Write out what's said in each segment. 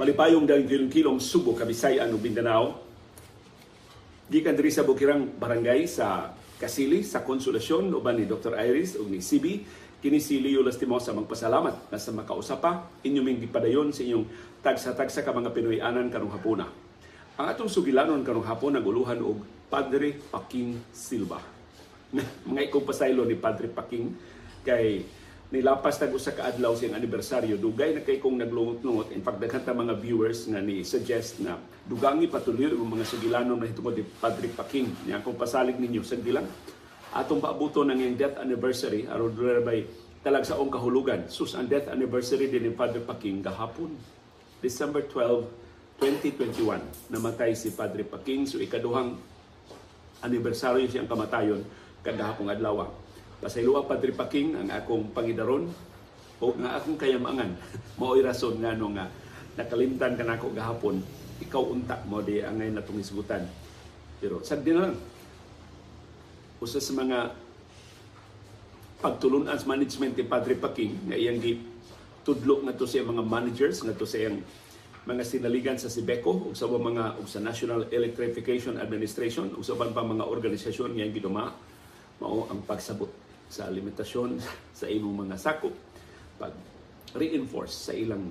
malipayong dahil kilong-kilong Subo, Kabisayan Mindanao. Gikan diri sa Bukirang Barangay sa Kasili sa Konsolasyon uban ni Dr. Iris ug ni CB kini si Leo Lastimosa magpasalamat na sa makausapa inyo ming gipadayon sa inyong tagsa-tagsa ka mga Pinoyanan karong hapuna. Ang atong sugilanon karong hapon naguluhan og Padre Paking Silva. mga ikong pasaylo ni Padre Paking kay nilapas tag usa ka adlaw siyang anibersaryo. Dugay na kay kong naglungot-lungot in fact daghan ta mga viewers nga ni suggest na dugangi patuloy ang mga sugilanon na hitungod ni Padre Paking niya akong pasalig ninyo. Sa lang. Atong paabuto ng iyang death anniversary aron by talagsaong kahulugan. Sus ang death anniversary din ni Padre Paking gahapon December 12 2021 namatay si Padre Paking so ikaduhang anibersaryo siyang kamatayon kadahapong adlaw Pasayloa Padre Paking ang akong pangidaron o nga akong kayamangan. Mao'y rason nga no nga nakalimtan ka nako gahapon ikaw unta mo di ang ngayon natong isgutan. Pero sagdi na lang. Usa sa mga pagtulunan sa management ni Padre Paking nga iyang gi tudlo nga to sa mga managers nga to sa iyang mga sinaligan sa Sibeco ug sa mga ug sa National Electrification Administration ug sa pa mga organisasyon nga giduma mao ang pagsabot sa limitasyon sa imong mga sakop. Pag reinforce sa ilang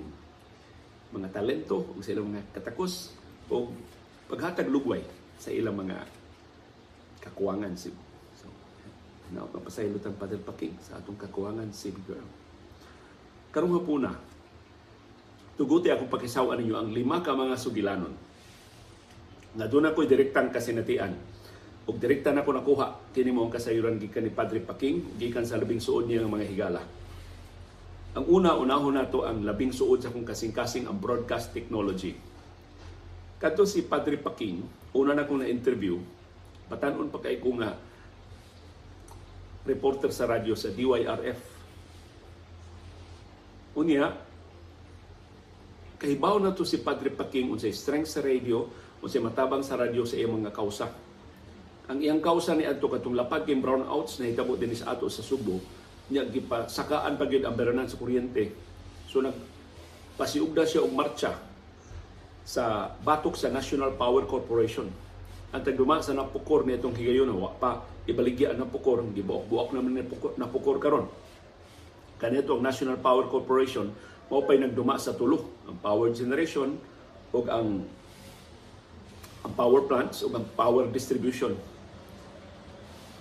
mga talento o sa ilang mga katakos o paghatag lugway sa ilang mga kakuwangan si so na mapasaylo ang Padre Paking sa atong kakuwangan si girl. Karong hapuna tuguti akong pakisaw ninyo ang lima ka mga sugilanon. Nga doon ako'y direktang kasinatian ug direkta na ko nakuha kini mo ang kasayuran gikan ni Padre Paking gikan sa labing suod niya mga higala. Ang una unahon nato ang labing suod sa kong kasing-kasing ang broadcast technology. Kadto si Padre Paking, una na kong na-interview, patanon pa kay nga reporter sa radyo sa DYRF. Unya, kahibaw na to si Padre Paking unsay strength sa radio, unsay matabang sa radyo sa iyang mga kausa ang iyang kausa ni adto katong lapad kay brownouts na hitabo din sa ato sa Subo nya gipasakaan pa gyud ang beranan sa kuryente. So nag pasiugda siya og marcha sa batok sa National Power Corporation. Ang tagduma sa napukor ni itong higayon wa pa ibaligya ang napukor gibuok-buok naman ni napukor, napukor karon. Kanito ang National Power Corporation mao pay nagduma sa tulo ang power generation ug ang ang power plants ug ang power distribution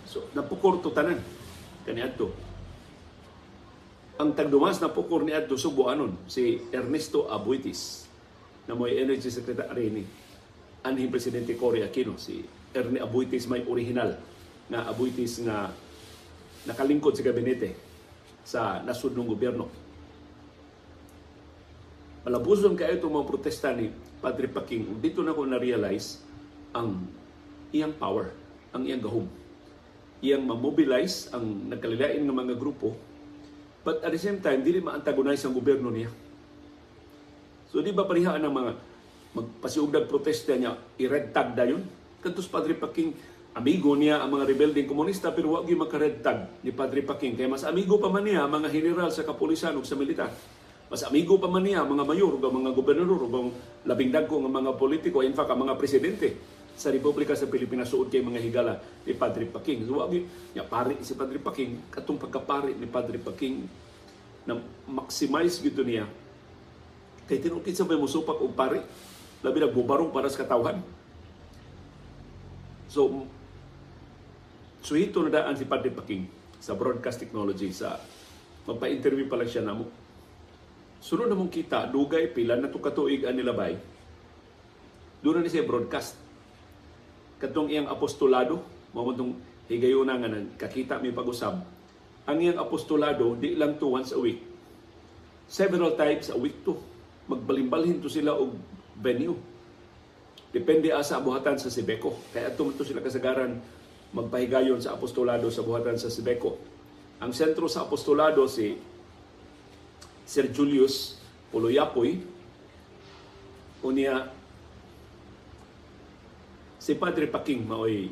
So, napukor to tanan. Kaniadto. Ang tagdumas na pukor ni Adto Subuanon, si Ernesto Abuitis, na mo'y Energy Secretary ni anhing Presidente Cory Aquino, si Erne Abuitis may original na Abuitis na nakalingkod sa gabinete sa nasud ng gobyerno. Malabuzon kayo itong mga protesta ni Padre Paking. Dito na ko na-realize ang iyang power, ang iyang gahom iyang ma-mobilize ang nagkalilain ng mga grupo but at the same time dili ma-antagonize ang gobyerno niya. So di ba parihaan ng mga magpasiugdag protesta niya i-red tag dayon? Kantos Padre Paking amigo niya ang mga rebelding komunista pero wag yung maka-red tag ni Padre Paking. Kaya mas amigo pa man niya mga general sa kapulisan ug sa militar. Mas amigo pa man niya mga mayor mga gobernador ug labing dagko nga mga politiko in fact ang mga presidente sa Republika sa Pilipinas suod kay mga higala ni Padre Paking. So, wagi, ya, pari si Padre Paking, katong pagkapari ni Padre Paking na maximize gito niya kay tinukit sa may musupak og pari labi nagbubarong para sa katawhan. So, so ito na daan si Padre Paking sa broadcast technology sa magpa-interview pa lang siya namo. Sunod na mong kita, dugay pila na to katuig ang nilabay. Doon na siya broadcast katong iyang apostolado mao tong higayuna nga kakita mi pag-usab ang iyang apostolado di lang to once a week. Several times a week to. Magbalimbalhin to sila og venue. Depende asa buhatan sa Sibeco kaya ato to sila kasagaran magpahigayon sa apostolado sa buhatan sa Sibeco ang sentro sa apostolado si Sir Julius Puloyapoy unya si Padre Paking maoy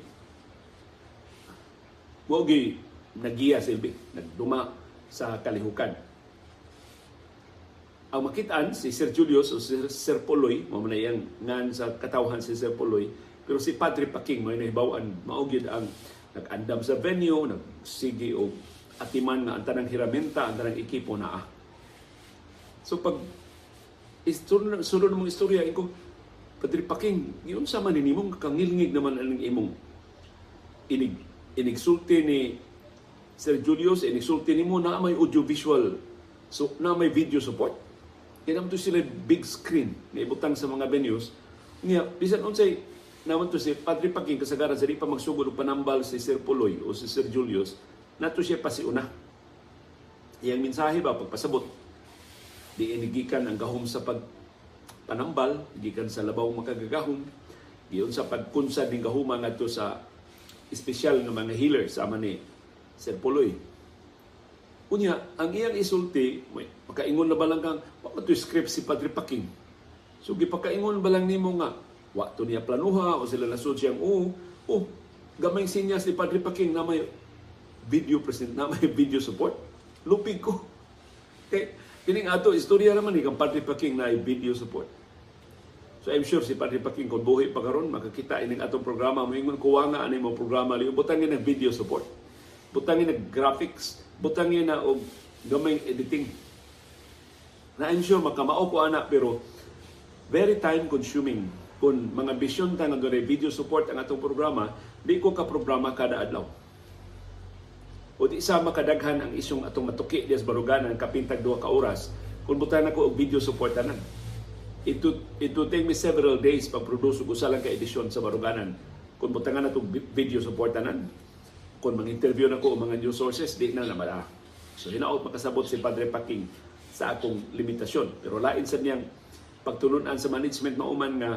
Wogi nagiya silbi, nagduma sa kalihukan. ang makitaan si Sir Julius o si Sir Poloy, mo man yang ngan sa katawhan si Sir Poloy, pero si Padre Paking mo nahibawan maugid ang nag-andam sa venue, nagsige og atiman nga ang tanang hiramenta, ang tanang ekipo naa. So pag istorya sulod mong istorya ko Padre Paking, yun sa man nimong kangilngig naman ang imong inig inigsulti ni Sir Julius, inigsulti nimo na may audiovisual so na may video support. Kaya to sila big screen na ibutang sa mga venues. Nga, bisan unsay naman to si Padre Paking kasagaran sa di pa magsugod og panambal si Sir Puloy o si Sir Julius, nato siya pasiuna. Iyang mensahe ba pagpasabot di inigikan ang gahom sa pag panambal, gikan sa labaw makagagahom, giyon sa pagkunsad ng gahuma ngadto sa espesyal nga mga healers sama ni Sir Puloy. Unya, ang iyang isulti, may pakaingon na ba lang kang, wa to script si Padre Paking. So, gipakaingon ba lang nimo nga, wa to niya planuha o sila nasud siyang, oh, oh, gamay sinyas ni Padre Paking na may video present, na may video support. Lupig ko. Kay, kining ato, istorya naman ni kang Padre Paking na video support. So I'm sure si Padre Paking kung buhi pa karon makakita ining atong programa mo ingon kuwa nga ani mo programa liyo butangin ng video support. Butangin ng graphics, butangin na og gamay editing. Na I'm sure makamao ko ana pero very time consuming kung mga bisyon ta nga video support ang atong programa, di ko ka programa kada adlaw. O di sa makadaghan ang isyong atong matuki dias baruganan kapintag duha ka oras kung butan ako og video support tanan it would, it would take me several days pag-produce og usa lang ka edisyon sa Baruganan. Kung butangan itong video support tanan, kung mang-interview na ko o mga news sources, di na naman So hinaot makasabot si Padre Paking sa akong limitasyon. Pero lain sa niyang pagtulunan sa management mauman nga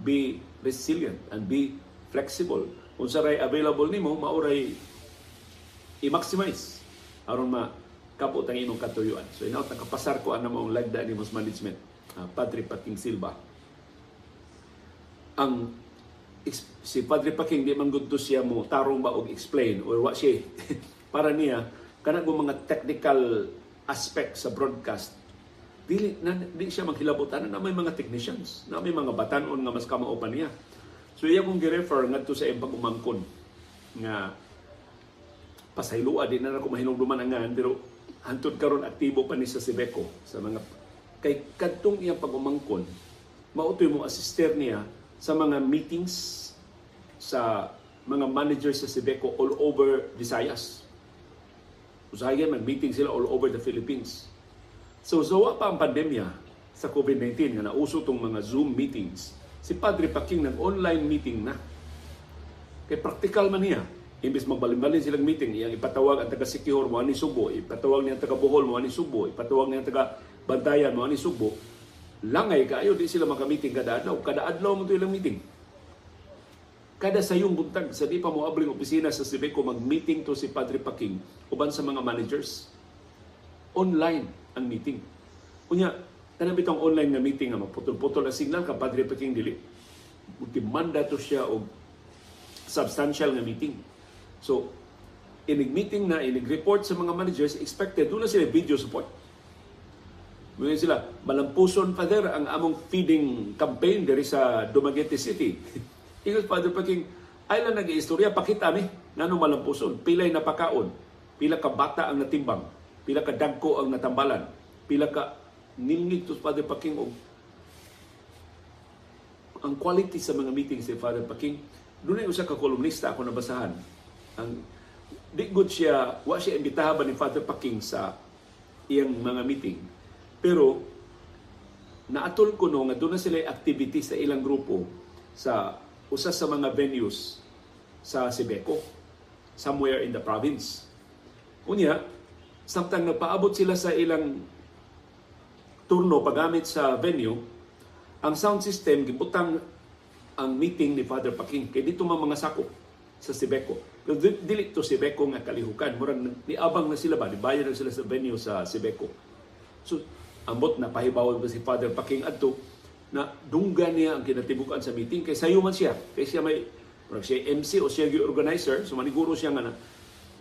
be resilient and be flexible. Kung saray available nimo, mauray i-maximize aron ma kapot ang imong katuyuan. So hinaot nakapasar ko ang namang lagda ni mas management uh, Padre Paking Silva. Ang si Padre Paking di man gudto siya mo tarong ba og explain or what siya para niya kanang mga technical aspect sa broadcast dili na, di siya maghilabutan na may mga technicians na may mga batanon nga mas kamao pa niya so iya kong gi-refer ngadto sa iyang pagumangkon nga pasaylua di na ako mahinungduman ang pero hantod karon aktibo pa ni sa Sibeco sa mga kay kadtong iyang pagumangkon mautoy mo assister niya sa mga meetings sa mga managers sa Sibeco all over Visayas. Usahayan, mag-meeting sila all over the Philippines. So, zawa pa ang pandemya sa COVID-19 nga nauso tong mga Zoom meetings. Si Padre Paking ng online meeting na. Kay practical man niya. Imbis magbalin-balin silang meeting, iyang ipatawag ang taga Sikihor mo ani Subo, ipatawag niya ang taga Bohol mo ani Subo, ipatawag niya ang taga bantayan mo ani Subo, langay kaayo di sila maka-meeting kada adlaw. Kada adlaw mo ilang meeting. Kada sayong buntag sa di pa mo abling opisina sa Sibeco mag-meeting to si Padre Paking uban sa mga managers. Online ang meeting. Kunya, tanang bitong online nga meeting nga maputol-putol ang signal ka Padre Paking dili. Ultimanda to siya og substantial nga meeting. So, inig-meeting na, inig-report sa mga managers, expected, doon na sila video support. Ngayon sila, malampuson father ang among feeding campaign diri sa Dumaguete City. Ingon Father Paking, ay lang nag-iistorya, pakita mi, nanong malampuson, pilay na pakaon, pila ka bata ang natimbang, pila ka dagko ang natambalan, pila ka nilngig to Father Paking og ang quality sa mga meetings ni Father Paking, doon ay usa ka kolumnista ako nabasahan. Ang di good siya, wa siya imbitahan ni Father Paking sa iyang mga meeting pero naatol ko no nga doon na sila activity sa ilang grupo sa usa sa mga venues sa Sibeco somewhere in the province. Unya, samtang nagpaabot sila sa ilang turno paggamit sa venue, ang sound system gibutang ang meeting ni Father Paking kay dito mga mga sakop sa Sibeco. Dili to Sibeco nga kalihukan, murag niabang na sila ba, nibayad na sila sa venue sa Sibeco. So ambot na pahibawan ba si Father Paking adto na dunggan niya ang kinatibukan sa meeting kay sayo man siya kay siya may siya MC o siya organizer so maniguro siya nga na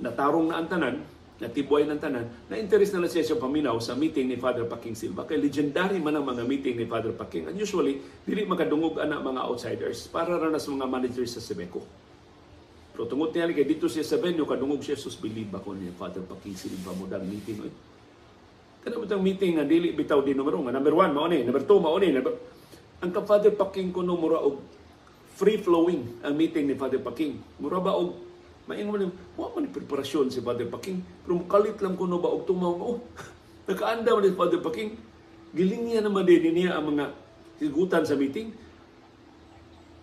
natarong na ang tanan natibuay ng tanan, na interest na lang siya sa paminaw sa meeting ni Father Paking Silva. Kay legendary man ang mga meeting ni Father Paking. And usually, dili makadungog ana mga outsiders para ra sa mga managers sa Sebeco. Pero tungod niya kay dito siya sa venue, kadungog siya sus believe ako ni Father Paking Silva mo dang meeting. Oy. Kada mo meeting nga dili bitaw di numero nga number one mao ni, number two mao ni. Number... Ang ka Father Paking kuno mura og free flowing ang meeting ni Father Paking. Mura ba og Maingon man, wa man preparasyon si Father Paking. Pero mukalit lang ko no ba og tumaw oh, nakaanda man ni Father Paking. Giling niya naman din niya ang mga higutan sa meeting.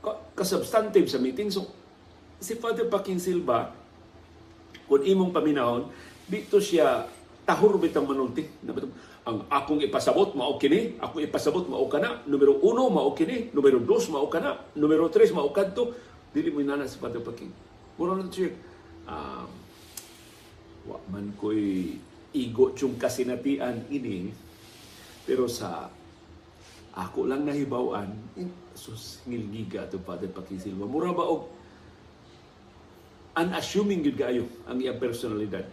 Ka- Kasubstantive sa meeting. So, si Father Paking Silva, kung imong paminahon, dito siya tahor bitang manulti. Na ang akong ipasabot mao kini, ako ipasabot mao kana, numero uno mao kini, numero dos mao kana, numero tres mao kadto. Dili mo inana si Father Paking. Mura na siya, um, wa man ko'y igo yung kasinatian ini, pero sa ako lang nahibawan, eh, sus, ngilgiga to Father Paking Silva. Mura ba og unassuming yun kayo ang iyang personalidad.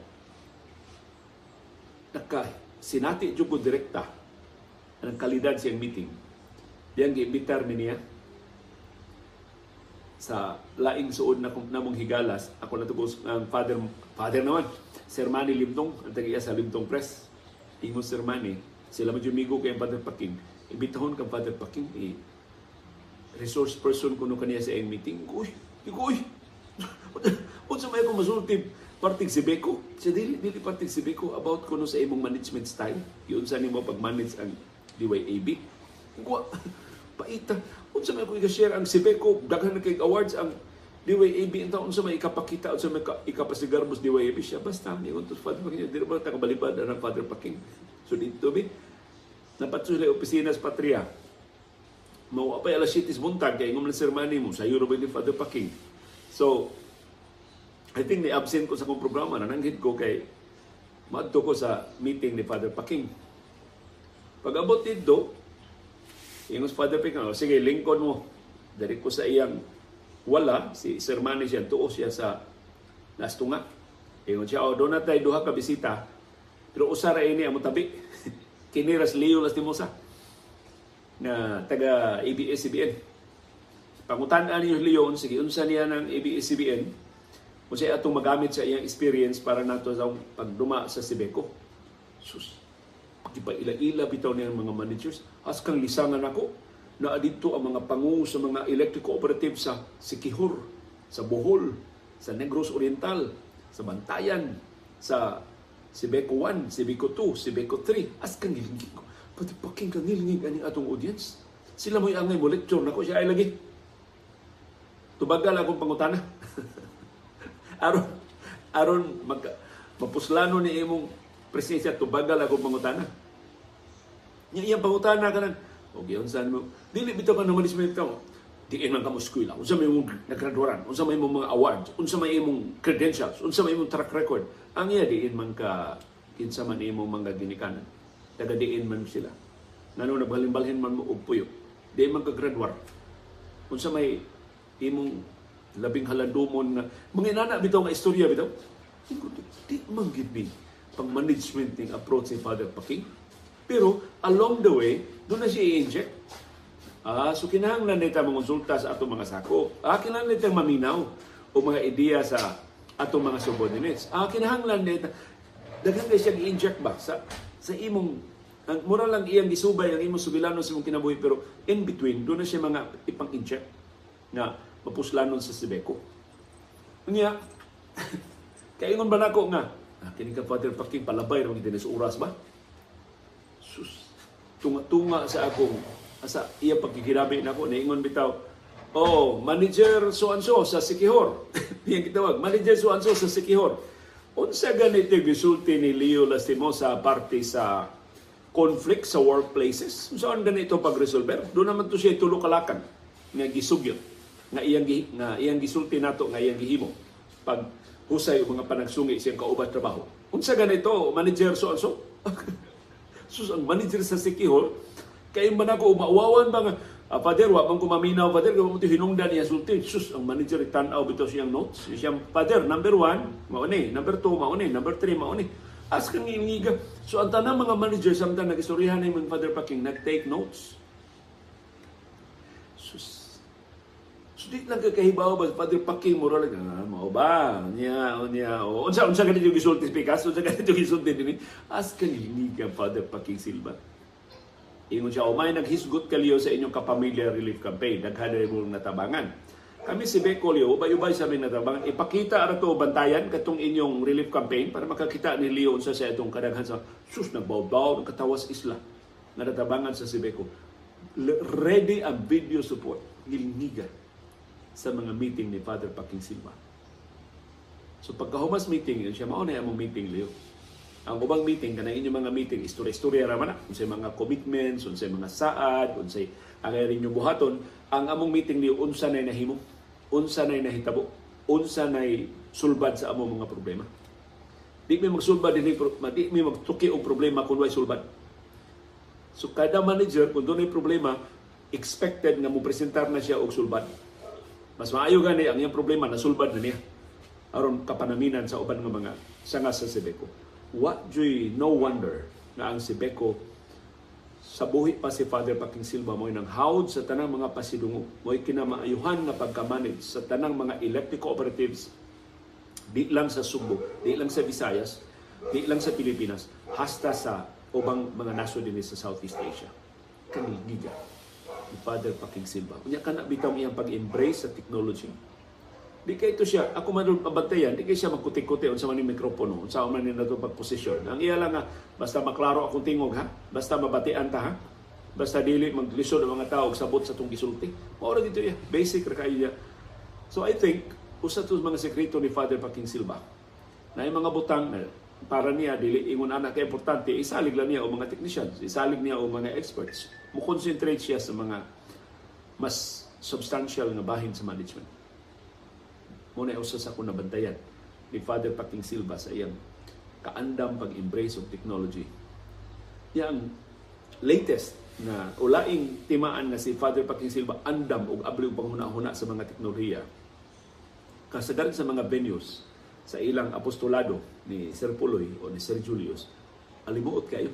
Naka, sinati dyan ko direkta ang kalidad siyang meeting. Diyang giimbitar ni niya sa laing suod na namong higalas ako na tubos ang father father naman Sir Manny Limtong ang tagiya sa Limtong Press ingon Sir Manny sila mo migo kay Father Paking ibitahon kang Father Paking i resource person kuno kaniya sa iyang meeting uy uy unsa may ko masultib parting si Beko? Siya dili dili parting si Beko about kuno sa imong management style. Yun sa nimo pag manage ang DYAB Kuha, paita unsa may ko i-share ang Sibeco daghan na kay awards ang DYAB unta unsa may ikapakita unsa may ka- ikapasigarmos DYAB siya? Basta mi untos father paking dili ba ta kabalibad ang father paking so dito bi napatsulay opisina sa patria. Mao pa alas 7 buntag kay ngum Sir mo sa Euro ni Father Paking so I think ni absent ko sa kong programa nananghid ko kay madto ko sa meeting ni Father Paking pag abot dito yung Father Pick, oh, sige, lingkod mo. Dari ko sa iyang wala, si Sir Manny siya, tuos siya sa nastunga. Ingon siya, oh, doon na duha ka bisita. Pero usara ini ang mutabi. Kiniras Leo Lastimosa na taga ABS-CBN. Pangutan-an niyo Leo, sige, unsa niya ng ABS-CBN, kung siya atong magamit sa iyang experience para nato sa pagduma sa Sibeco. Sus, ila-ila bitaw niya mga managers. As kang lisangan ako na adito ang mga pangu sa mga electric cooperative sa Sikihor, sa Bohol, sa Negros Oriental, sa Bantayan, sa Sibeco 1, Sibeco 2, Sibeco 3. As kang ngilingin ko. Pati paking kang ngilingin aning atong audience. Sila mo'y angay mo lecture na ko siya ay lagi. Tubagal akong pangutana. Aron aron mag mapuslano ni imong presensya tubagal akong pangutana. Nya iyang pangutana ka o giyon saan mo? Dili bitaw ka naman management ka diin man ka mo eskwela. Unsa may imong nagraduaran? Unsa may imong mga awards? Unsa may imong credentials? Unsa may imong track record? Ang iya diin man ka kinsa man imong mga ginikanan. Taga diin man sila. Ngano nagbalhin-balhin man mo og puyo. Di man ka graduar. Unsa may imong labing halandumon nga mga bitaw nga istorya bitaw di, man gid ni pang management ning approach ni Father Paking pero along the way doon na siya i-inject Ah, so kinahanglan nita mangonsulta sa atong mga sako. Ah, kinahanglan nita maminaw o mga ideya sa atong mga subordinates. Ah, kinahanglan nita daghan siya i-inject ba sa sa imong ang mura lang iyang gisubay ang imong subilano sa imong kinabuhi pero in between doon na siya mga ipang-inject na mapuslanon sa Sibeco. Unya, kaingon ba nako nga, ah, kini ka Father Paking palabay ron din sa oras ba? Sus, tunga-tunga sa akong asa iya pagkikirabi nako niingon bitaw oh manager so and sa Sikihor. Yang gitawag manager so and sa Sikihor. Unsa ganito gisulti ni Leo Lastimosa parte sa conflict sa workplaces? Unsa ganito pag-resolver do naman to siya tulo kalakan. Nga gisugyo nga iyang gi- nga iyang gisulti nato nga iyang gihimo pag husay mga panagsungi siyang kauban trabaho unsa ganito manager so so sus ang manager sa Sikihor kay man ako mauwawan ba nga Ah, Father, wa man ko maminaw, Father, kung mo hinungdan niya sulti. Sus, ang manager tanaw bitaw siyang notes. Siyang, Father, number one, mauni. Number two, mauni. Number three, mauni. As kang iniga. So, ang tanang mga manager, samtang nag-istoryahan na yung Father Paking, nag-take notes. Sus. Di lang kakahibaw ba, Father Paking, mura lang, ah, mao ba? Niya, o niya, o. Unsa, unsa ganito yung gisulti, Pikas? Unsa ganito yung gisulti din. As kang iniga, Father Paking Silva. Ingon siya, umay naghisgot kaliyo sa inyong kapamilya relief campaign. Daghan mo natabangan. Kami si Beko Leo, ubay-ubay sa aming natabangan. Ipakita ara to bantayan katong inyong relief campaign para makakita ni Leo unsa sa itong kadaghan sa sus nagbaw-baw ng katawas isla na natabangan sa si Beko. Ready ang video support gilngiga sa mga meeting ni Father Paking Silva. So pagkahumas meeting, yun siya mao na among meeting Leo. Ang ubang meeting kana inyong mga meeting istorya-istorya ra man na. unsay mga commitments, unsay mga saad, unsay ang rin yung buhaton, ang among meeting ni unsa nay nahimo, unsa nay nahitabo, unsa nay sulbad sa among mga problema. Di mi magsulbad di mi magtuki og problema kun way sulbad. So kada manager kung doon problema, expected nga mo presentar na siya og sulbad. Mas maayo gani ang iyang problema na sulbad na niya aron kapanaminan sa uban nga mga sanga sa Sebeco. What joy, no wonder na ang Sebeco sa buhi pa si Father Paking Silva mo nang hawd sa tanang mga pasidungo mo kinamaayuhan nga pagkamanage sa tanang mga electric cooperatives di lang sa Subo, di lang sa Visayas, di lang sa Pilipinas, hasta sa ubang mga nasod din sa Southeast Asia. Kanigiga ni Father Paking Silva. Kunya kana bitaw iyang pag-embrace sa technology Di kay ito siya, ako man pabantayan, di kay siya magkuti-kuti unsa man ni mikropono, unsa man ni nato pagposisyon. Ang iya lang nga, basta maklaro akong tingog ha, basta mabatian ta ha, basta dili maglisod ang mga tao sabot sa tong gisulti. Mao ra dito ya, basic ra niya. So I think usa to mga sekreto ni Father Paking Silva. Na mga butang na para niya dili ingon anak kay importante isalig lang niya o mga technicians, isalig niya o mga experts. Mo concentrate siya sa mga mas substantial nga bahin sa management muna usa sa akong nabantayan ni Father Paking Silva sa iyang kaandam pag-embrace of technology. Yang latest na ulaing timaan nga si Father Paking Silva andam og abli panghuna-huna sa mga teknolohiya. Kasagaran sa mga venues sa ilang apostolado ni Sir Puloy o ni Sir Julius, alimuot kayo.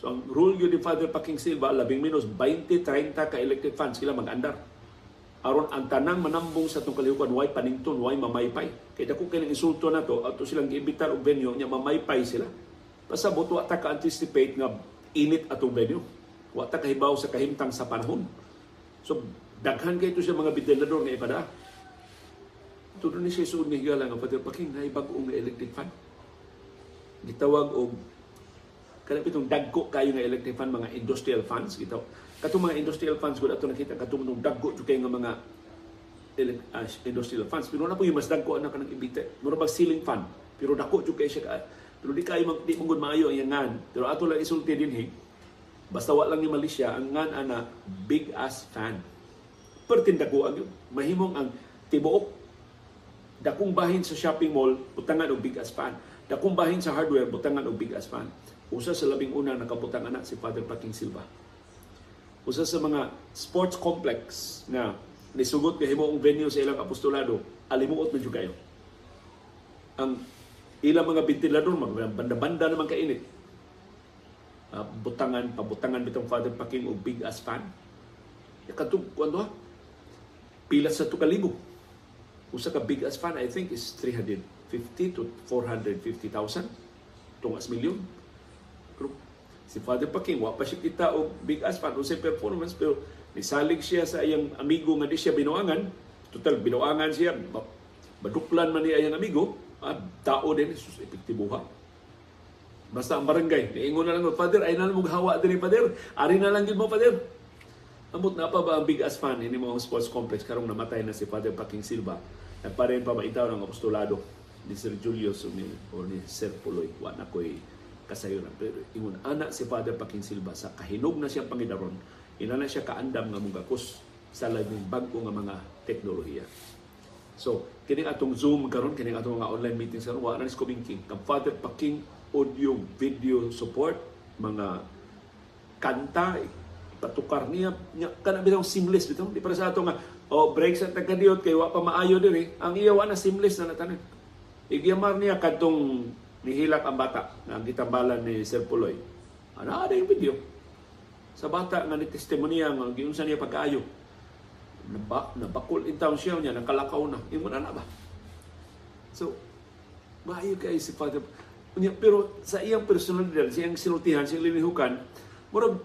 So ang rule yun ni Father Paking Silva, labing minus 20-30 ka elected funds sila mag-andar. Aron ang tanang manambong sa itong kalihukan way panington way mamaypay kay dako kay insulto na to ato silang giimbitar og venue nya mamaypay sila. Pasabot wa ta ka anticipate nga init atong venue. Wa ta kahibaw sa kahimtang sa panahon. So daghan kay to siya mga ventilador nga ipada. Tudo ni siya suod ni higala nga Father Paking na bag-ong nga electric fan. Gitawag og kada pitong dagko kayo nga electric fan mga industrial funds gitaw Katong mga industrial funds ko ato nakita katong nung dagko jud nga mga uh, industrial funds pero na po yung mas dagko anak kanang ibite. Mura bag ceiling fund pero dako jud kay siya ka. Pero di kay di mong maayo ang ngan. Pero ato lang isulti din he. Basta wa lang ni Malaysia ang ngan ana big ass fan. Pertindako ang mahimong ang tibuok. Dakong bahin sa shopping mall butangan og big ass fan. Dakong bahin sa hardware butangan og big ass fan usa sa labing una nakabutang anak si Father Paking Silva usa sa mga sports complex na nisugot kay himo venue sa ilang apostolado, alimuot jud kayo. Ang ilang mga ventilador banda-banda naman kainit. Uh, butangan, pabutangan bitong Father Paking og big as fan. Katong kuando ha? Pila sa tukalibo. Usa ka big as fan I think is 350 to 450,000 tung as milyon si Father Paking, wa pa siya kita og big as fan sa performance, pero nisalig siya sa iyang amigo nga di siya binuangan. Total, binuangan siya. Baduklan man ni iyang amigo. At tao din, sus, epektibuha. Basta ang barangay, niingon na lang, Father, ay na lang hawa din Father. Ari na lang yun mo, Father. Amot na pa ba ang big as fan ini mga sports complex karong namatay na si Father Paking Silva. Nagparin pa ba itaw ng apostolado ni Sir Julius o ni, o ni Sir Puloy. Wa na ko'y kasayuran. Pero ingon ana si Father Paking Silva sa kahinog na siyang pangidaron, ina na siya kaandam nga mugakos sa labing bago nga mga teknolohiya. So, kining atong Zoom karon, kining atong mga online meetings karon, wa na ni kumingking. Kang Father Paking audio video support, mga kanta, patukar niya niya kana bitaw seamless bitaw di para sa ato nga o break sa tagkadiyot kay wa pa maayo diri ang iya wa na seamless na natanan igyamar niya kadtong nihilak ang bata nga ang gitambalan ni Sir Puloy. Ana ada yung video? Sa bata nga ni testimonya nga giunsa niya pagkaayo naba nabakol in town siya niya nakalakaw na. Imo na na ba? So maayo kay si Father pero sa iyang personalidad, sa iyang sinultihan, sa iyang linihukan, murag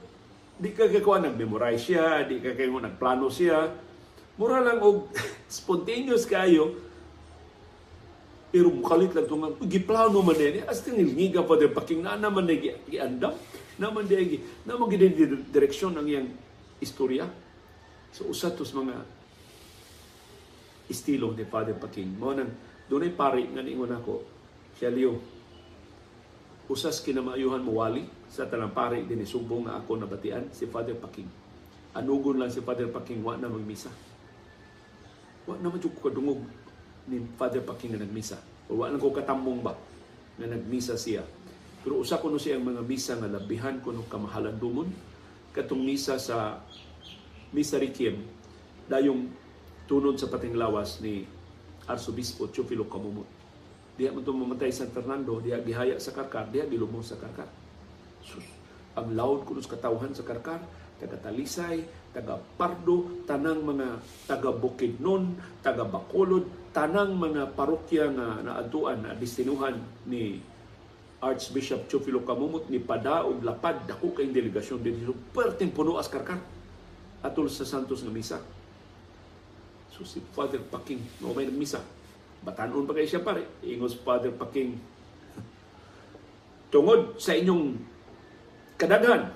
di ka kaya nag-memorize siya, di ka kaya nagplano siya. Mura lang og spontaneous kayo, pero mukalit lang ito nga, giplano man din. As tingilingiga pa din, paking na naman na giandam, naman di naman gini direksyon ang iyang istorya. So usa tos mga estilo ni Father Paking. Mo nang dunay pari nga niingon ako, siya liyo, usas kinamayuhan mo wali sa talampari din sumbong nga ako nabatian si Father Paking. Anugon lang si Father Paking wa na magmisa. Wa na man kadungog ni Father Paking nga nagmisa. O wa lang ko katambong ba nga nagmisa siya. Pero usa ko no siya ang mga misa nga labihan ko no kamahalan dumon. Katong misa sa Misa Requiem dayong tunod sa pating lawas ni Arsobispo Chufilo Kamumot diha man itong mamatay sa San Fernando, diha gihaya sa karkar, diha gilumong sa karkar. Sus, ang loud kuno sa katawhan sa karkar, taga Talisay, taga Pardo, tanang mga taga Bukidnon, taga Bacolod, tanang mga parokya nga naadtuan na destinuhan ni Archbishop Chufilo Kamumot ni Pada ug Lapad dako kay delegasyon din perting puno as karkar atol sa Santos nga misa. So si Father Paking, no may misa, Batanon pa kayo siya pare. Ingos Father Paking. Tungod sa inyong kadaghan,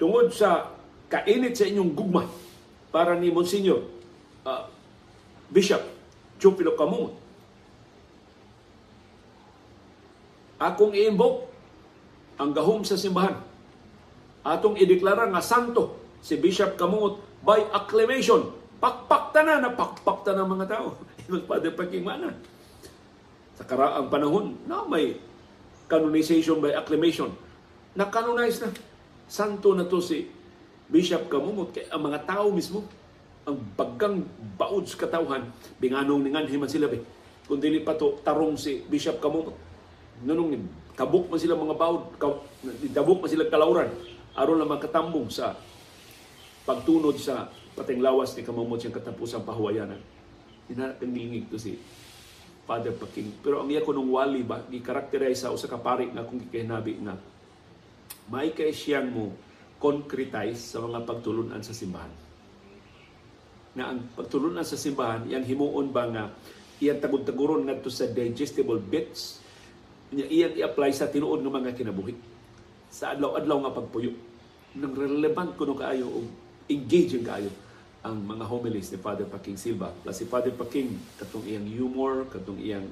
tungod sa kainit sa inyong gugma para ni Monsignor uh, Bishop Chupilo Kamumot. Akong i-invoke ang gahom sa simbahan. Atong ideklara nga santo si Bishop Kamungot by acclamation. Pakpakta na, napakpakta ng mga tao. Mas Father Pagkimana. Sa karaang panahon na may canonization by acclamation. Na-canonize na. Santo na to si Bishop Kamumot. Kaya ang mga tao mismo, ang baggang baod sa katawhan, binganong ningan himan sila be. Kung dili pa to tarong si Bishop Kamumot. Nunong kabuk man sila mga baod, dabuk man sila kalauran. aron lang makatambong sa pagtunod sa pating lawas ni Kamumot siyang katapusang pahuwayanan Inangingig to si Father Paking. Pero ang iya ko nung wali ba, gi-characterize sa usa ka pari nga kung gikahinabi na may kay siyang mo concretize sa mga pagtulunan sa simbahan. Na ang pagtulunan sa simbahan, yang himuon ba nga iyang tagod-taguron ngadto sa digestible bits, niya iyang i-apply sa tinuod ng mga kinabuhi. Sa adlaw-adlaw nga pagpuyo. Nang relevant kuno kaayo o engaging kaayo ang mga homilies ni Father Paking Silva. Plus si Father Paking, katong iyang humor, katong iyang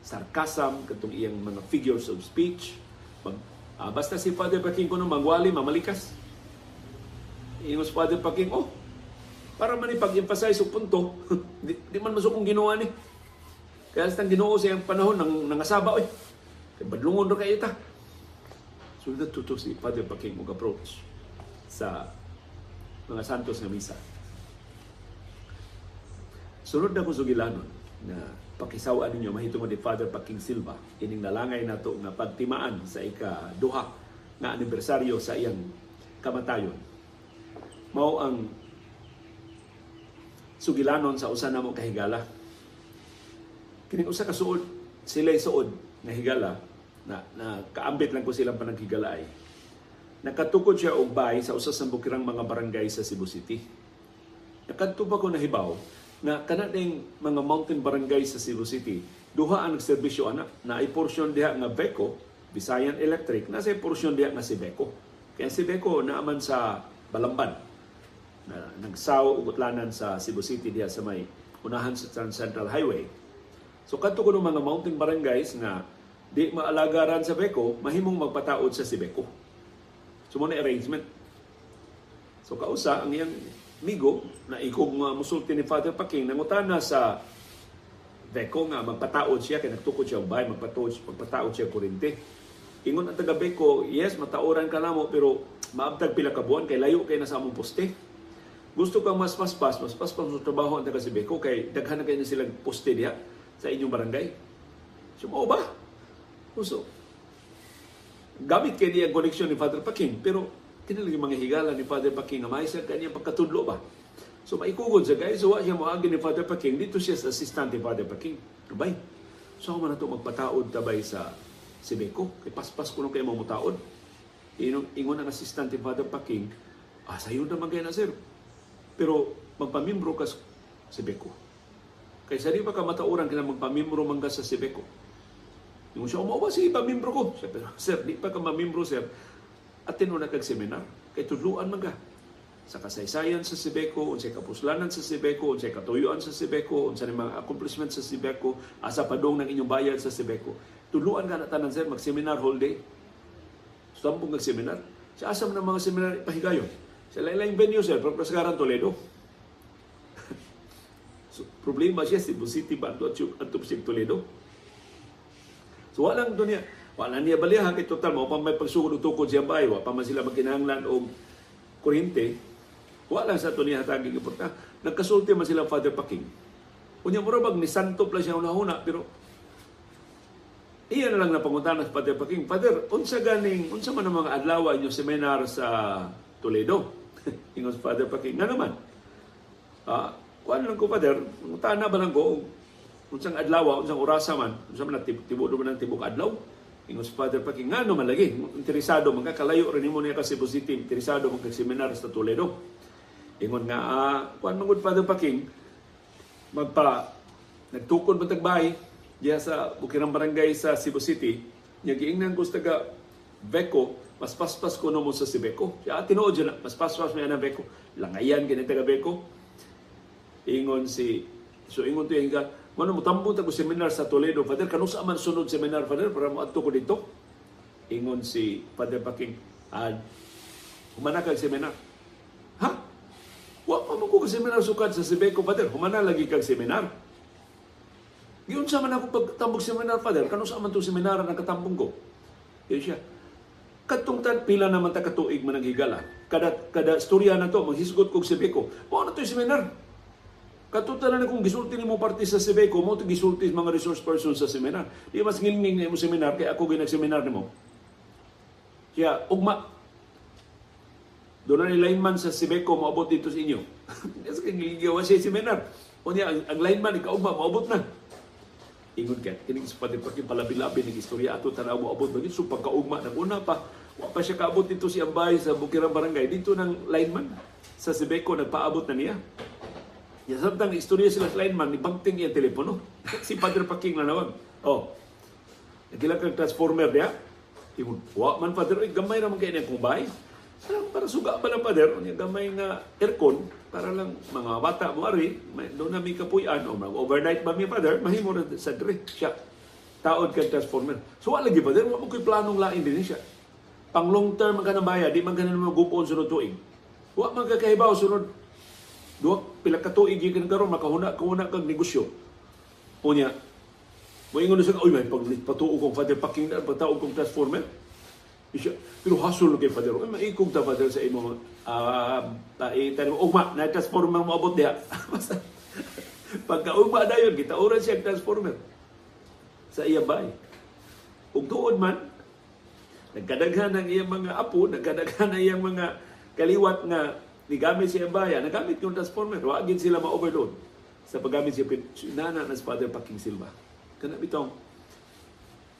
sarcasm, katong iyang mga figures of speech. Mag, uh, basta si Father Paking kuno magwali, mamalikas. Ingos Father Paking, oh, para man ipag-emphasize o punto, di, di man masukong ginawa ni. Kaya sa ginoo sa iyang panahon, nang nangasaba, oy. Kaya badlungon rin kayo ta. So, tuto si Father Paking mag-approach sa mga santos nga misa. Sunod na ko sugilanon na pakisawaan ninyo mahitungod ni Father Paking Silva ining nalangay nato nga pagtimaan sa ika duha nga anibersaryo sa iyang kamatayon. Mao ang sugilanon sa usa namo kahigala. Kining usa ka suod sila suod nga higala na, na kaambit lang ko silang panaghigalay. ay nakatukod siya og bay sa usa sa bukirang mga barangay sa Cebu City. Nakadto ba ko nahibaw na kanating mga mountain barangay sa Cebu City, duha ang nagserbisyo ana na ay porsyon diha nga Beko, Visayan Electric, na sa porsyon diha nga si Beko. Kaya si Beko naaman sa Balamban na nagsaw ug utlanan sa Cebu City diha sa may unahan sa Central Highway. So kadto ko mga mountain barangays nga di maalagaran sa Beko, mahimong magpataod sa si Beko. So mo arrangement. So kausa ang iyang migo na ikog nga musulti ni Father Paking nangutana sa Beko nga magpataod siya kay nagtukod siya bay magpataod magpataod siya kurente. Ingon ang taga Beko, yes mataoran ka namo pero maabtag pila ka buwan kay layo kay na sa among poste. Gusto kang mas paspas, mas paspas sa trabaho ang taga Sibeco kay daghan na kayo na silang poste diha sa inyong barangay. So, mo ba? Gusto. Gamit kay niya koneksyon ni Father Paking, pero tinalagi mga higala ni Father Paking nga may sa kanyang pagkatudlo ba? So maikugod sa guys, so wa siya moagi ni Father Paking, dito siya sa assistant ni Father Paking. Kabay. So ako man na magpataod tabay sa Sibeco. Kay paspas ko nung kayo mamutaod. Inong, ingon ang assistant ni Father Paking, ah, sayo naman kayo na sir. Pero magpamimbro ka sa Sibeco. Kaya sa di pa ka matauran kaya magpamimbro man ka sa Sibeco. Yung siya, umawa, sige, pamimbro ko. Siya, sir, di pa ka mamimbro, sir. Atin mo na kag seminar. Kay tudluan man ka sa kasaysayan sa Sibeco, unsay kapuslanan sa Sibeco, unsay katuyuan sa Sibeco, unsay mga accomplishments sa Sibeco, asa padong ng inyong bayad sa Sibeco. Tuluan ka na tanan sir, mag-seminar whole day. Stampong nag-seminar. Sa asam ng mga seminar pahigayon. Sa lain-lain venue sir, pero sa Toledo. so, problema siya, Cebu City ba at Tupsig Toledo. So walang dunya, wala niya balihan kay total mo pa may pagsugod og tukod siya bay, wa pa man sila magkinahanglan og kuryente, wala sa ito niya hataging iporta. Nagkasulti man sila Father Paking. Unya mo bag ni Santo pala siya una-una, pero iya na lang napanguntahan sa Father Paking. Father, unsa ganing, unsa man ang mga adlaw inyo seminar sa Toledo? Ingon Father Paking. Nga naman, ah, kuan lang ko, Father, untahan na ba lang ko, unsang adlaw, unsang orasa man, unsa man tibo man ng tibok adlaw? Ingon sa Father Paking, nga naman lagi, interesado, magkakalayo rin mo niya kasi positive, interesado magkag-seminar sa Toledo. Ingon nga, uh, kuan mangod Father Paking, magpa, nagtukod man tagbay, diya sa Bukirang Barangay sa Cebu City, niya giingnan ko sa taga Beko, mas paspas ko no mo sa si Beko. Siya tinuod dyan, mas paspas mo ang Beko. Langayan, ganyan taga Beko. Ingon si, so ingon to yung ka, Mano mo tambong tago seminar sa Toledo, Father, kanusa man sunod seminar, Father, para mo adto ko dito. Ingon si Father Paking, ad, humana kag seminar. Ha? Wa pa mo ko seminar sukad sa Sibeco, Father. Humana lagi kag seminar. Giyon sa man ako pagtambog seminar, Father. Kano sa man to seminar na katambong ko? Yan siya. Katong tan pila naman ta katuig man higala. Kada kada storya na to maghisgot kog Sibeco. Mo na to seminar. Katutan na kung gisulti ni mo parte sa Sibeco, mo to gisulti mga resource person sa seminar. Di mas ngilnging ni mo seminar kay ako ginag seminar nimo. Kaya ugma doon na ni lineman sa Sibeco maabot dito sa inyo. Kasi kagigawa siya seminar. O niya, ang, ang lineman, ikaw ba, maabot na. Ingon ka, kinig sa pati pa palabi-labi ng istorya ato tanaw mo abot bagay so pagkaugma nang una pa pa dito si Ambay sa Bukirang Barangay. Dito ng lineman sa Sibeco nagpaabot na niya. Ya samtang istorya sila sa lineman ni bangting iya telepono. Si Padre Paking na nawag oh nagila kang transformer dia ingon wa man Padre gamay ra man kay kung bay Parang para suga pa lang pader, yung gamay nga aircon, para lang mga bata mo ari, doon na may kapuyan, o overnight ba may pader, mahimo na sa dre, siya. Taod ka transformer. So wala lagi pader, wala mo ko'y planong lain din siya. Pang long term ka na baya, di man na naman gupon sunod tuig. Wa man ka kahibaw sunod, duwa, pila ka tuig yung karon makahuna, kahuna kag negosyo. Unya, mo ingon sa uy may pag patuo kong father paking na pagtaog kong transformer siya, pero hasol kay Father. Ay, maikog ta Father sa imo uh, tayo ugma na transformer mo abot diha. Basta pagka ugma dayon kita oras siya transformer sa iya bay. Ug tuod man nagkadaghan ang iyang mga apo, nagkadaghan ang iyang mga kaliwat nga nigamit siya baya, nagamit yung transformer. Wa gid sila ma-overload sa paggamit siya nana na Father Paking Silva. Kana bitong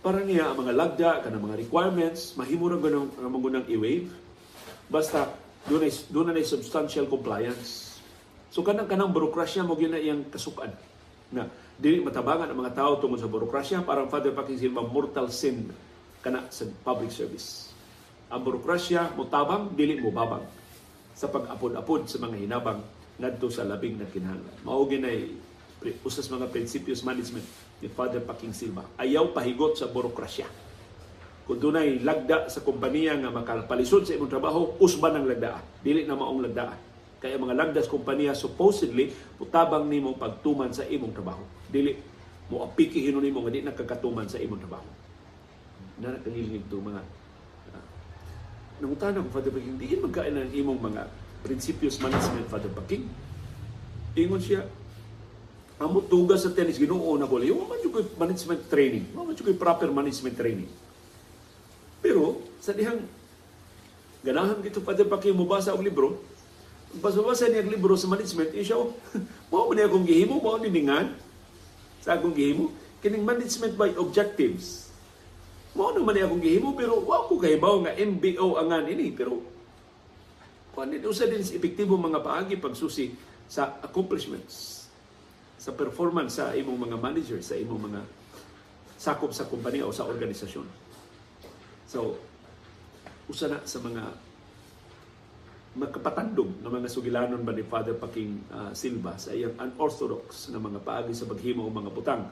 para niya ang mga lagda, kanang mga requirements, mahimo ra ganang magunang i-waive. Basta doon ay doon na substantial compliance. So kanang kanang burokrasya mo gyud na iyang kasukan. Na dili matabangan ang mga tao tungod sa burokrasya para Father Paking Silva mortal sin kana sa public service. Ang burokrasya mo tabang dili mo babang sa pag-apod-apod sa mga hinabang ngadto sa labing na kinahanglan. Mao ginay usas mga principios management ni Father Paking Silva. Ayaw pahigot sa burokrasya. Kung dunay lagda sa kompanya nga makapalisod sa imong trabaho, usban ang lagda. Dili na maong lagda. Kaya mga lagda sa kompanya supposedly putabang nimo pagtuman sa imong trabaho. Dili mo apiki hinon nimo nga di nakakatuman sa imong trabaho. Na mga uh, nangutana ko Father Paking, di magkain ang imong mga principios management Father Paking. Ingon siya, amo tugas sa tennis ginoo na ko yung man ko management training. Man ko proper management training. Pero sa dihang ganahan gito Father Paking mo basa og libro basa-basa niya ang libro sa management isya mo man akong gihimo mo ni ningan sa akong gihimo. Kining management by objectives mo naman akong gihimo pero wa ko kahibaw nga MBO angan ini pero kuan din usa din epektibo mga paagi pagsusi sa accomplishments sa performance sa imong mga manager, sa imong mga sakop sa kumpanya o sa organisasyon. So, usa na sa mga magkapatandog ng mga sugilanon ba ni Father Paking uh, Silva sa iyang unorthodox na mga paagi sa paghimo o mga butang.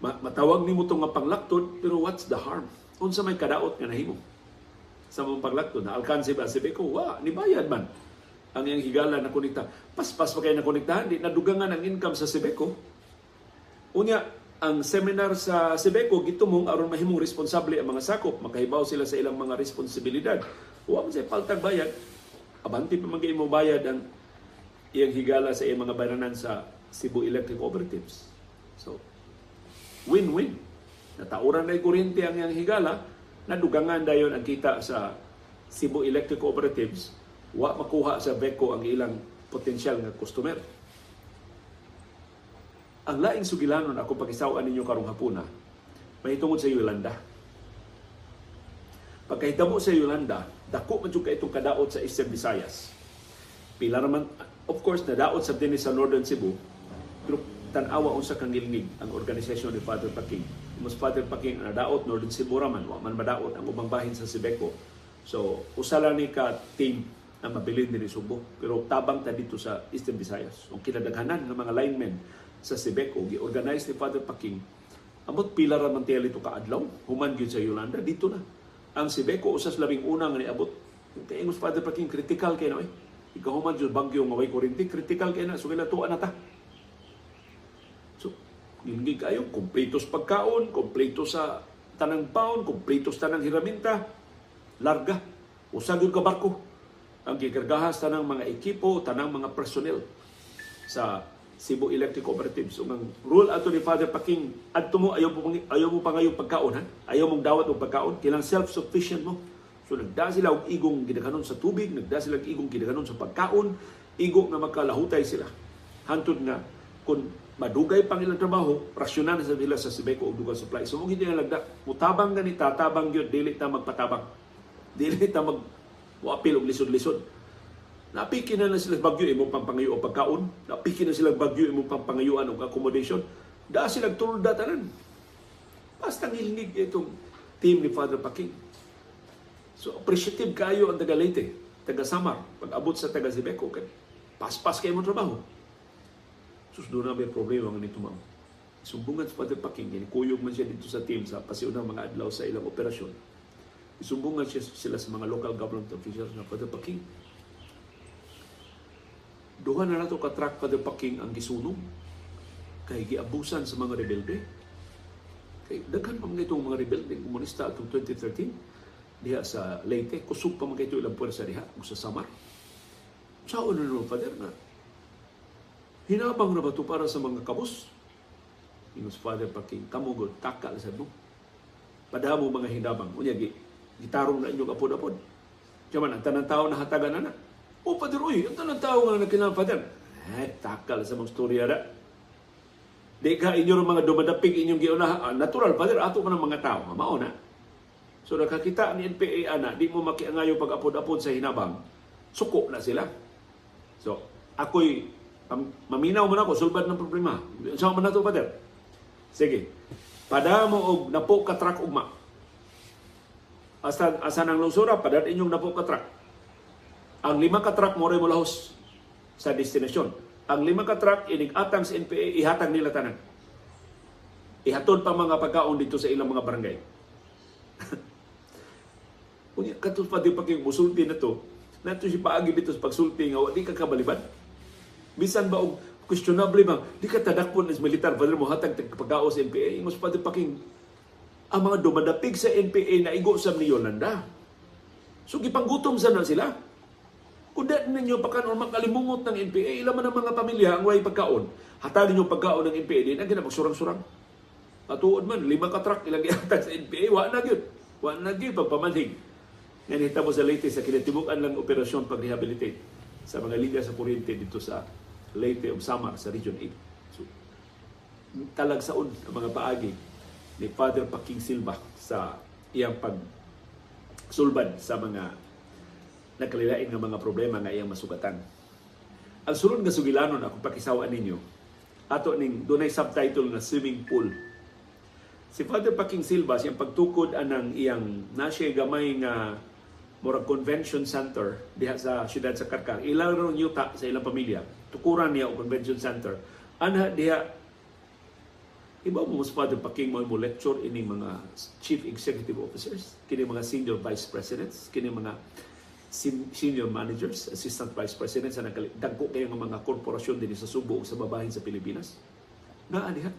matawag nimo tong nga panglakton pero what's the harm? Unsa may kadaot nga nahimo? Sa mong panglakton na alkanse ba si Beko? Wa, ni bayad man ang iyang higala na konekta. Paspas pa kayo na konektahan, di nadugangan ang income sa Sebeco. Unya, ang seminar sa Sebeco, gitumong aron mahimong responsable ang mga sakop, makahibaw sila sa ilang mga responsibilidad. Huwag mo siya paltag bayad. Abanti pa mga mo bayad ang iyang higala sa iyang mga bananan sa Cebu Electric Cooperatives. So, win-win. Natauran na kuryente ang iyang higala, nadugangan dayon ang kita sa Cebu Electric Cooperatives wa makuha sa Beko ang ilang potensyal nga customer. Ang laing sugilanon ako pagisawaan ninyo karong hapuna, mahitungod sa Yolanda. Pagkahitabo sa Yolanda, dako man jud itong kadaot sa Eastern Visayas. Pila naman, of course, nadaot sa din sa Northern Cebu, pero tanawa unsa kang ngilngig ang organisasyon ni Father Paking. Mas Father Paking nadaot Northern Cebu raman, wa man madaot ang ubang bahin sa Sibeco. So, usala ni ka team na mabilin din Subo. Pero tabang ta dito sa Eastern Visayas. Ang kinadaghanan ng mga linemen sa Sibeco, gi-organize ni Father Paking, amot pila ra man tiya ito kaadlaw, human gyud sa Yolanda, dito na. Ang Sibeco, usas labing una nga niabot. Kaya ingos Father Paking, critical kay na eh. Ikaw human jud bagyo nga way kurinti, critical kay na, so kila tuwa na ta. Hindi kayo, kompletos pagkaon, kompleto sa tanang paon, kompleto sa tanang hiraminta, larga, usag yung ka barko ang gikargahas tanang mga ekipo, tanang mga personnel sa Cebu Electric Cooperative. So, ang rule ato ni Father Paking, adto mo, ayaw mo, ayaw mo pa ngayong pagkaon, ha? Ayaw mong dawat o pagkaon, kilang self-sufficient mo. So, nagda sila og igong gidakanon sa tubig, nagda sila og igong gidakanon sa pagkaon, igo na magkalahutay sila. Hantod nga, kung madugay pang ilang trabaho, rasyonan sa sila sa Sibeco o dugang supply. So, hindi nga lagda, mutabang ganita, tabang yun, dili ta magpatabang. Dili ta mag Wapil og lisod-lisod. Napiki na na sila bagyo imo pangpangayo o pagkaon. Napiki na sila bagyo imo pangpangayuan o accommodation. Da sila tulda tanan. Basta ngilingig itong team ni Father Paking. So appreciative kayo ang taga Leyte, taga Samar, pag abot sa taga Zibeco kay paspas kayo mo trabaho. Sus doon na may problema ng nito ma'am. Sumbungan sa Father Paking, kuyog man siya dito sa team sa pasiunang mga adlaw sa ilang operasyon Isumbungan siya sila sa mga local government officials na Father Paking. Duha na nato ka-track Father Paking ang gisunog kay giabusan sa mga rebelde. Kay daghan pa mga itong mga rebelde komunista atong 2013 diha sa Leyte, kusog pa mga ito ilang puwersa diha sa Samar. Sao na naman, Father, na hinabang na ba ito para sa mga kabos? Ingus Father Paking, kamugod, takal sa mo. Padamo mga hinabang. Unya, gitarong na inyong apod-apod. Kaya man, ang tanang tao na hatagan na na. O, Father, uy, ang tanang tao nga nakilang Father. Eh, takal sa mga storya na. Di ka inyong mga dumadapig inyong giunaha. Ah, natural, Father, ato man ang mga tao. Mao na. So, nakakita ni NPA, ana, di mo makiangayo pag apod-apod sa hinabang. Suko na sila. So, ako'y maminaw mo na ako, sulbad ng problema. Saan man na ito, Father? Sige. Pada mo og napo ka truck ugma asa asa nang lungsura padat inyong napo ka truck. Ang lima ka truck mo ray molahos sa destinasyon. Ang lima ka truck inig atang sa NPA ihatag nila tanan. Ihatod pa mga pagkaon dito sa ilang mga barangay. Unya katul pa di pa kay musulti na to. Nato si paagi dito sa pagsulti nga di ka kabaliban. Bisan ba og questionable ba di ka tadakpon as militar padre mo hatag pagkaon sa NPA imos pa di paking ang mga dumadapig sa NPA na igo sa ni Yolanda. So gipanggutom sa na sila. Kung di ninyo pagkaon makalimungot ng NPA, ilan man ang mga pamilya ang way pagkaon. Hatagin yung pagkaon ng NPA, di na ginapagsurang-surang. Matuod man, lima ka truck ilang ihatag sa NPA, wa na gyud. Wa na gyud pagpamalig. Nga nihitabo sa Leyte sa kinatibukan lang operasyon pag-rehabilitate sa mga linya sa kuryente dito sa Leyte o Samar sa Region 8. So, talagsaon ang mga paagi ni Father Paking Silva sa iyang pag sulbad sa mga nagkalilain nga mga problema nga iyang masugatan. Ang sulod nga sugilanon ako pakisawaan ninyo ato ning dunay subtitle nga swimming pool Si Father Paking Silva, siyang pagtukod anang iyang nasya gamay nga murag convention center diha sa siyudad sa Karkar. Ilang ron yuta sa ilang pamilya. Tukuran niya o convention center. Anha diha Iba mo mas Father Paking mo lecture ini mga chief executive officers, kini mga senior vice presidents, kini mga senior managers, assistant vice presidents sa nagdagko kay mga korporasyon din sa Subo sa babahin sa Pilipinas. Naa diha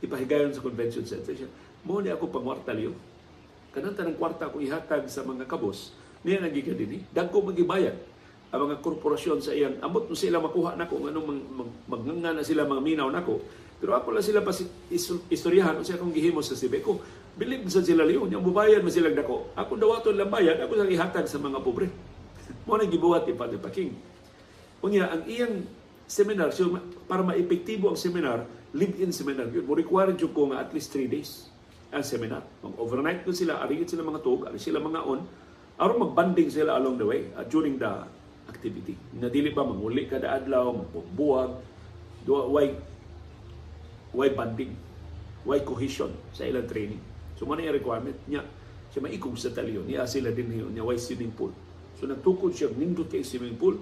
ipahigayon sa convention center siya. Mo ni ako pangwarta liyo. Kanang tanang kwarta ko ihatag sa mga kabos. Niya nagika din eh. Dagko magibayad ang mga korporasyon sa iyang amot mo sila makuha nako ng anong mag, mag, magnganga na sila mga minaw nako. Pero ako lang sila pa istoryahan siya akong gihimo sa Sibeco bilib sa sila liyo niya mubayad mo sila dako ako dawaton lang bayad ako lang ihatag sa mga pobre. Mo na gibuhat ni Padre Paking. Unya, ang iyang seminar so para maepektibo ang seminar live-in seminar yun. Mo require jud ko nga at least 3 days ang seminar. Mag-overnight ko sila, arigit sila mga tug, ari sila mga on, aron magbanding sila along the way uh, during the activity. Na dili ba manguli kada adlaw, magbubuwag, why why banding, why cohesion sa ilang training. So man yung requirement niya. Siya maikog sa talion. Niya sila din niya why swimming pool. So nagtukod siya nindot kay swimming pool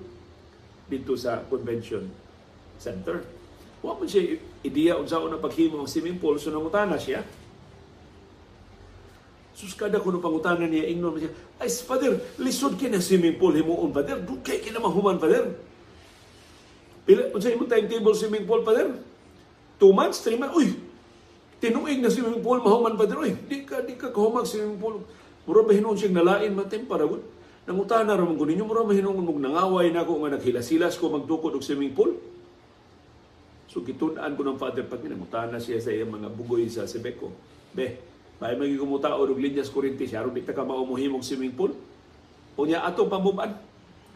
dito sa convention center. Wa man siya ideya unsa na paghimo ang swimming pool so nangutana siya. Sus kada kuno pangutana niya ingnon siya. Ay father, lisod kina swimming pool himuon father. Dugay kina mahuman father. Pila unsa imong timetable swimming pool father? Two months, three months. Uy, tinuig na swimming pool mahuman father. Uy, di ka di ka kahumag swimming pool. Mura ba hinon siyang nalain matem para gud. Nangutana ra man ninyo mura ba hinon mong nangaway na ako nga naghilasilas ko magtukod og swimming pool. So gitunan ko ng Father pag minamutana siya sa iyang mga bugoy sa Sebeco. Be, may magi kumutao og linyas kurente siya aron di ka maumohimog swimming pool. Unya atong pamuban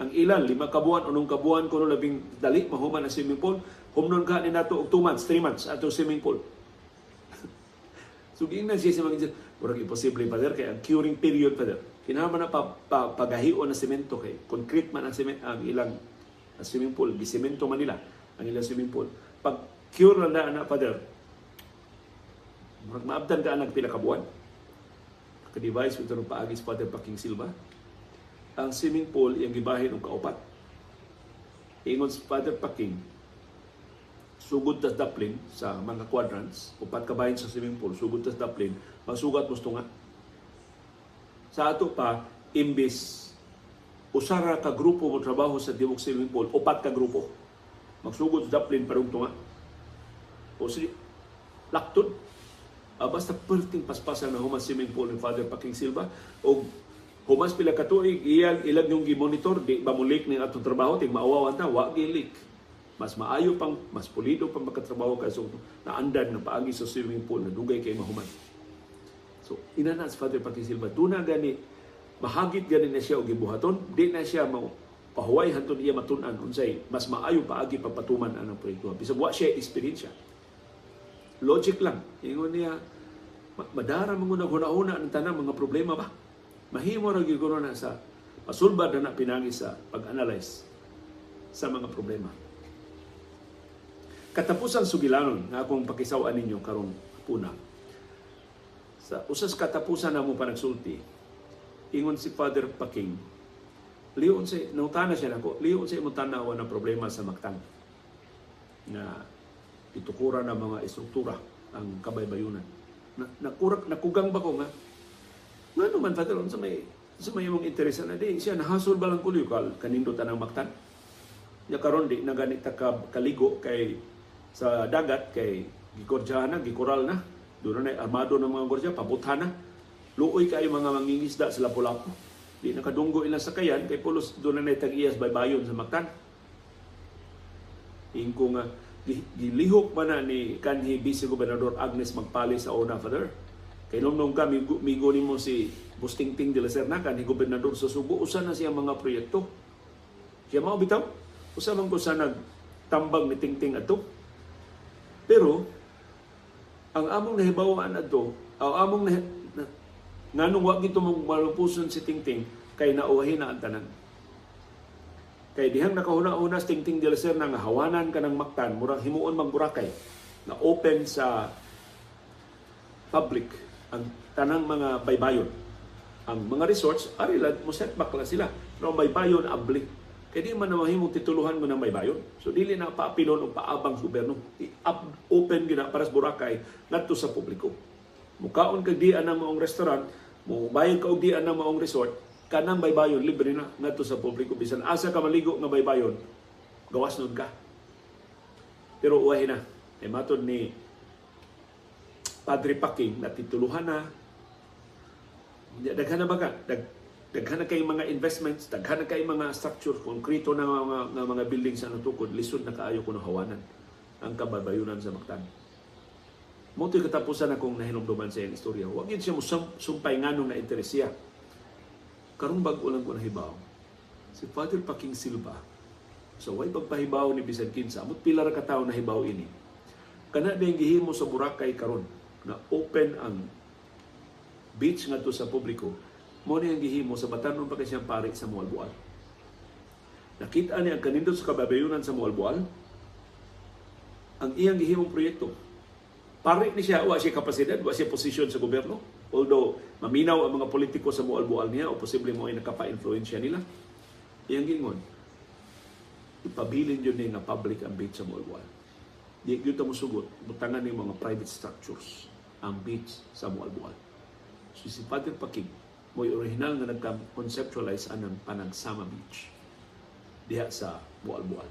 ang ilan lima kabuan unong kabuan kuno labing dali mahuman ang swimming pool. Humnon ka ni nato og 2 months, 3 months ato swimming pool. so giingnan siya sa mga Murag imposible pa kay ang curing period pa Kinahanglan na pa, pa, pagahion na semento kay concrete man ang, cement, ang ilang ang swimming pool, gisemento man nila ang ilang swimming pool pag cure na na father mag maabdan ka anak pila ka buwan. Ka-device with father Paking Silva. Ang swimming pool yung gibahin ng kaupat. Ingon si father Paking sugod tas daplin sa mga quadrants. Upat ka bahin sa swimming pool sugod tas daplin. Masugat mo nga sa ato pa imbis usara ka grupo mo trabaho sa Dibok Swimming Pool upat ka grupo. Magsugod sa Dublin parang tunga. O si laktod. Uh, basta perting paspasan na humas swimming pool ni Father Paking Silva. O humas pila ka tuig iyan ilag yung gi-monitor di ba mo leak ning atong trabaho tig maawawan ta wa gi leak. Mas maayo pang mas pulido pang makatrabaho kay so naandan nga paagi sa swimming pool na dugay kay mahuman. So inana sa Father Paking Silva. Duna gani mahagit gani na siya og gibuhaton di na siya mo pahuway hantud iya matun-an unsay mas maayo paagi pagpatuman ang proyekto. Bisag wa siya experience logic lang. Ingon niya madara mga hunahuna ang tanang mga problema ba? Mahimo ra gyud na sa masulbad na pinangi sa pag-analyze sa mga problema. Katapusang sugilanon nga akong pakisaw ninyo karong puna sa usas katapusan na mo pa nagsulti ingon si Father Paking liyon sa nangutana siya nako liyon sa imong tanaw na problema sa Mactan na itukura na mga istruktura ang kabaybayunan. Na, nakurak nakugang ba ko nga? Ngano man father sa may sa may imong interes na di siya nahasol ba lang kuliw kal kanindot anang Mactan nya karon di na ganit ka kaligo kay sa dagat kay gikorjahan na gikoral na. Doon na armado ng mga gordya pabuthan na. Luoy kay mga mangingisda sa lapu-lapu Di nakadunggo ilang sakayan kay pulos doon na tag iyas baybayon sa Mactan. Ingko nga gilihok man na ni kanhi Vice Gobernador Agnes Magpali sa una father. Kay nung nung kami migo ni mo si Bustingting de la Serna kanhi Gobernador sa Subo usa na siya mga proyekto. Siya mao bitaw usa man ko sa nagtambag ni Tingting ato. Pero ang among nahibawaan adto, ang among nah, na, nganong wa gito mong malupuson si Tingting kay nauwahin na ang tanan. Kay dihang nakahuna-una sa Tingting de la Serna nga hawanan ka ng Mactan, murang himuon magburakay na open sa public ang tanang mga baybayon. Ang mga resorts, arilan, mo setback lang sila. Pero baybayon, abli. Kaya di man na mahimong tituluhan mo ng baybayon. So, dili na paapilon o paabang gobyerno. Open gina para sa Boracay ngadto sa publiko. Mukaon kag dian ng maong restaurant, mo bayad ka og dian ng maong resort, kanang baybayon libre na ngadto sa publiko bisan asa ka maligo nga baybayon, gawas nun ka. Pero uwahin na. E matod ni Padre Paking na tituluhan na daghan na ba ka? Dag, daghan na kay mga investments, daghan na kay mga structure, konkreto na mga, nga mga buildings sa natukod, lisod na kaayo ko hawanan ang kababayunan sa Mactan. Mo katapusan akong nahinumduman sa iyang istorya. Huwag yun siya mo sum- sumpay nga nung na-interest siya. Karong bag ulang ko si Father Paking Silva, so way pagpahibaw ni Bisan Kinsa, amot pila ra ka tawo nahibaw ini. Kana din gihimo sa Boracay karon na open ang beach nga to sa publiko, mo ni ang gihimo sa batanon pa kay siyang pari sa Mualbual. Nakita niya ang kanindot sa kababayunan sa Mualbual, ang iyang gihimong proyekto. Pari ni siya, wa siya kapasidad, wa siya posisyon sa gobyerno. Although, maminaw ang mga politiko sa Mualbual niya o posible mo ay nakapa-influensya nila. Iyang gingon, ipabilin yun niya nga public ang beach sa Mualbual. Di yun mo sugot, butangan ng mga private structures ang beach sa Mualbual. So si Father Paking, mo original nga nagka-conceptualize anang Panagsama Beach diha sa Mualbual.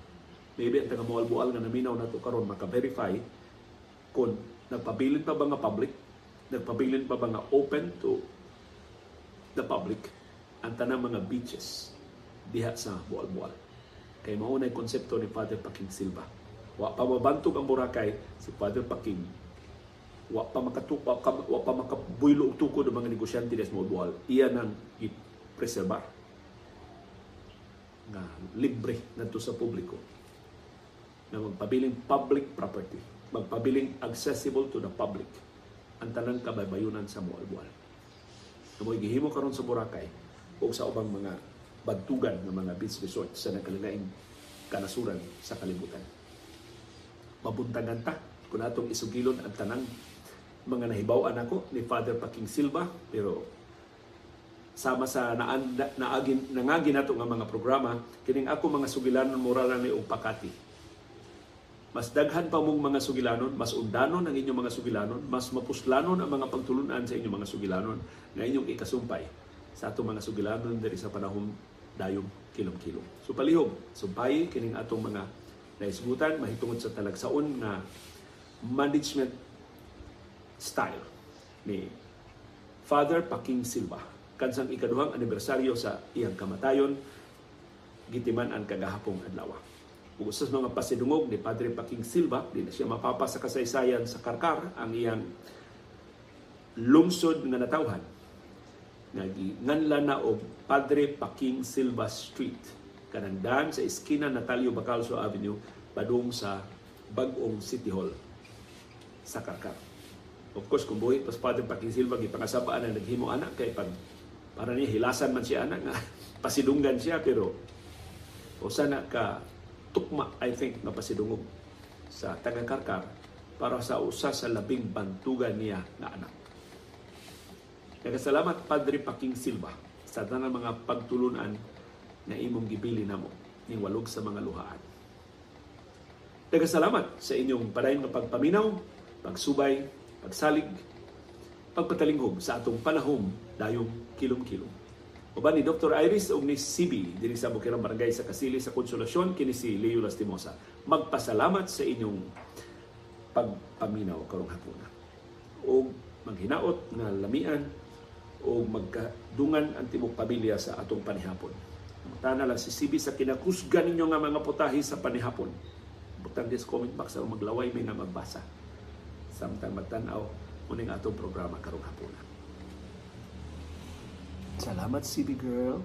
Maybe ang taga Mualbual nga naminaw na to karon maka-verify kung nagpabilin pa ba nga public, nagpabilin pa nga open to the public ang tanang mga beaches diha sa Mualbual. Kay mao na konsepto ni Father Paking Silva. Wa pa mabantog ang Boracay si Father Paking wa pa makatu wa, pa makabuylo og tukod ang mga negosyante des Mualbual. Iya nang i-preserbar nga libre ngadto sa publiko na magpabiling public property, magpabiling accessible to the public ang tanang kabaybayunan sa Mualbual. Na mo'y gihimo karon sa Boracay o sa ubang mga bantugan ng mga beach resort sa nakalagaing kanasuran sa kalibutan. Mabuntagan ta kung atong isugilon ang tanang mga nahibaw ako ni Father Paking Silva pero sama sa naan, naagin nangagi nato nga mga programa kining ako mga sugilanon moral ni og pakati mas daghan pa mong mga sugilanon, mas undanon ang inyong mga sugilanon, mas mapuslanon ang mga pagtulunan sa inyong mga sugilanon na inyong ikasumpay sa atong mga sugilanon diri sa panahon dayong kilom-kilom. So palihog, sumpay kining atong mga naisgutan mahitungod sa talagsaon nga management style ni Father Paking Silva kansang ikaduhang anibersaryo sa iyang kamatayon gitiman ang kagahapong adlaw. Ug sa mga pasidungog ni Padre Paking Silva, di na siya mapapa sa kasaysayan sa Karkar ang iyang lungsod nga natawhan nga nganla na og Padre Paking Silva Street kanandan sa eskina Natalio Bacalso Avenue padung sa Bagong City Hall sa Karkar. Of course, kung buhi pa sa Padre Paking Silva, gipangasabaan na naghimo anak kay pag para niya hilasan man siya anak nga pasidunggan siya pero o sana ka tukma I think na pasidungog sa taga Karkar para sa usa sa labing bantugan niya nga anak. Nagasalamat Padre Paking Silva sa tanang mga pagtulunan na imong gibili namo ning walog sa mga luhaan. Nagasalamat sa inyong padayon nga pagpaminaw, pagsubay, pagsalig, pagpatalinghog sa atong panahom dayong kilom-kilom. Uban ni Dr. Iris ug ni CB diri sa Bukirang Barangay sa Kasili sa Konsolasyon kini si Leo Lastimosa. Magpasalamat sa inyong pagpaminaw karong hapuna. O maghinaot nga lamian o magkadungan ang tibok pamilya sa atong panihapon. Tana lang si Sibi sa kinakusgan ninyo nga mga putahe sa panihapon. Butang this comment box sa maglaway may nga magbasa. Samtang magtanaw muning atong programa karong hapunan. Salamat, CB Girl.